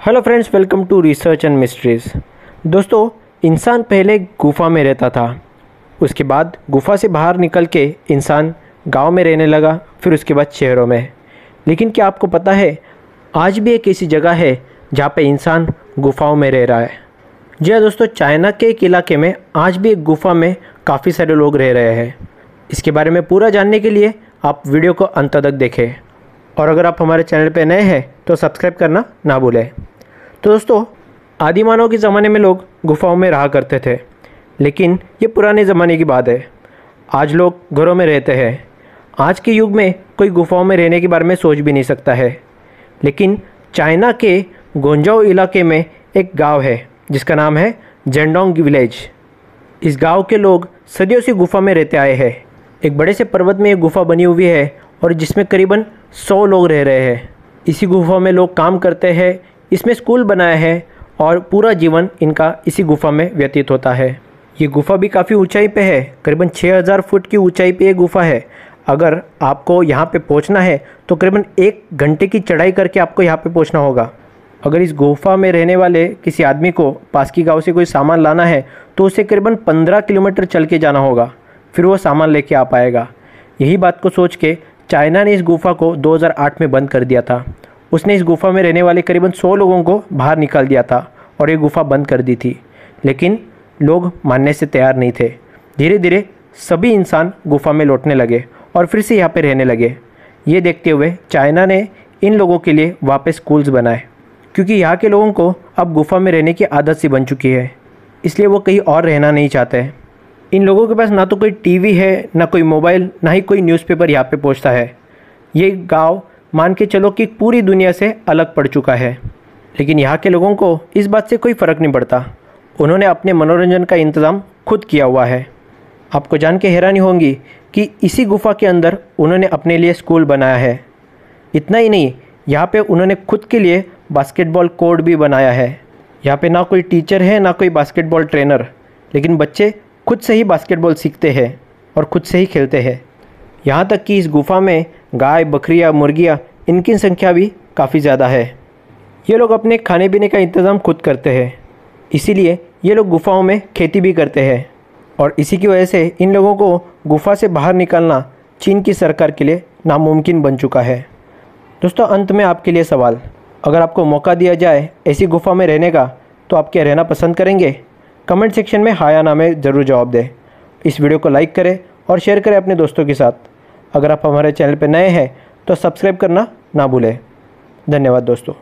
Hello friends welcome to research and mysteries दोस्तों, इंसान पहले गुफा में रहता था। उसके बाद गुफा से बाहर निकल के इंसान गाँव में रहने लगा, फिर उसके बाद शहरों में। लेकिन क्या आपको पता है, आज भी एक ऐसी जगह है जहाँ पे इंसान गुफाओं में रह रहा है। जी हाँ दोस्तों, चाइना के एक इलाके में आज भी एक गुफा में काफ़ी सारे लोग रह रहे हैं। इसके बारे में पूरा जानने के लिए आप वीडियो को अंत तक देखें। और अगर आप हमारे चैनल पर नए हैं तो सब्सक्राइब करना ना भूलें। तो दोस्तों, आदि मानव के ज़माने में लोग गुफाओं में रहा करते थे, लेकिन ये पुराने ज़माने की बात है। आज लोग घरों में रहते हैं। आज के युग में कोई गुफाओं में रहने के बारे में सोच भी नहीं सकता है। लेकिन चाइना के गोंजाओ इलाके में एक गाँव है, जिसका नाम है जेंडोंग विलेज। इस गाँव के लोग सदियों से गुफा में रहते आए हैं। एक बड़े से पर्वत में एक गुफा बनी हुई है और जिसमें करीबन सौ लोग रह रहे हैं। इसी गुफा में लोग काम करते हैं इसमें स्कूल बनाया है और पूरा जीवन इनका इसी गुफा में व्यतीत होता है। ये गुफा भी काफ़ी ऊंचाई पे है, करीबन 6000 फुट की ऊंचाई पे ये गुफा है। अगर आपको यहाँ पे पहुँचना है तो करीबन एक घंटे की चढ़ाई करके आपको यहाँ पे पहुँचना होगा। अगर इस गुफा में रहने वाले किसी आदमी को पास की गाँव से कोई सामान लाना है तो उसे करीबन पंद्रह किलोमीटर चल के जाना होगा, फिर वो सामान लेके आ पाएगा। यही बात को सोच के चाइना ने इस गुफा को 2008 में बंद कर दिया था। उसने इस गुफा में रहने वाले करीबन सौ लोगों को बाहर निकाल दिया था और ये गुफा बंद कर दी थी। लेकिन लोग मानने से तैयार नहीं थे। धीरे धीरे सभी इंसान गुफा में लौटने लगे और फिर से यहाँ पर रहने लगे। ये देखते हुए चाइना ने इन लोगों के लिए वापस स्कूल्स बनाए, क्योंकि यहाँ के लोगों को अब गुफा में रहने की आदत सी बन चुकी है, इसलिए वो कहीं और रहना नहीं चाहते। हैं इन लोगों के पास ना तो कोई टीवी है, ना कोई मोबाइल, ना ही कोई न्यूज़पेपर यहाँ पे पहुँचता है। ये गाँव मान के चलो कि पूरी दुनिया से अलग पड़ चुका है। लेकिन यहाँ के लोगों को इस बात से कोई फ़र्क नहीं पड़ता। उन्होंने अपने मनोरंजन का इंतज़ाम खुद किया हुआ है। आपको जान के हैरानी होंगी कि इसी गुफा के अंदर उन्होंने अपने लिए स्कूल बनाया है। इतना ही नहीं, यहाँ पे उन्होंने खुद के लिए बास्केटबॉल कोर्ट भी बनाया है। यहाँ पे ना कोई टीचर है, ना कोई बास्केटबॉल ट्रेनर। लेकिन बच्चे खुद से ही बास्केटबॉल सीखते हैं और खुद से ही खेलते हैं। यहाँ तक कि इस गुफा में गाय, बकरियाँ, मुर्गियाँ, इनकी संख्या भी काफ़ी ज़्यादा है। ये लोग अपने खाने पीने का इंतज़ाम खुद करते हैं। इसीलिए ये लोग गुफाओं में खेती भी करते हैं। और इसी की वजह से इन लोगों को गुफा से बाहर निकलना चीन की सरकार के लिए नामुमकिन बन चुका है। दोस्तों, अंत में आपके लिए सवाल। अगर आपको मौका दिया जाए ऐसी गुफा में रहने का तो आप क्या रहना पसंद करेंगे? कमेंट सेक्शन में हाँ या ना में ज़रूर जवाब दें। इस वीडियो को लाइक करें और शेयर करें अपने दोस्तों के साथ। अगर आप हमारे चैनल पर नए हैं तो सब्सक्राइब करना ना भूलें। धन्यवाद दोस्तों।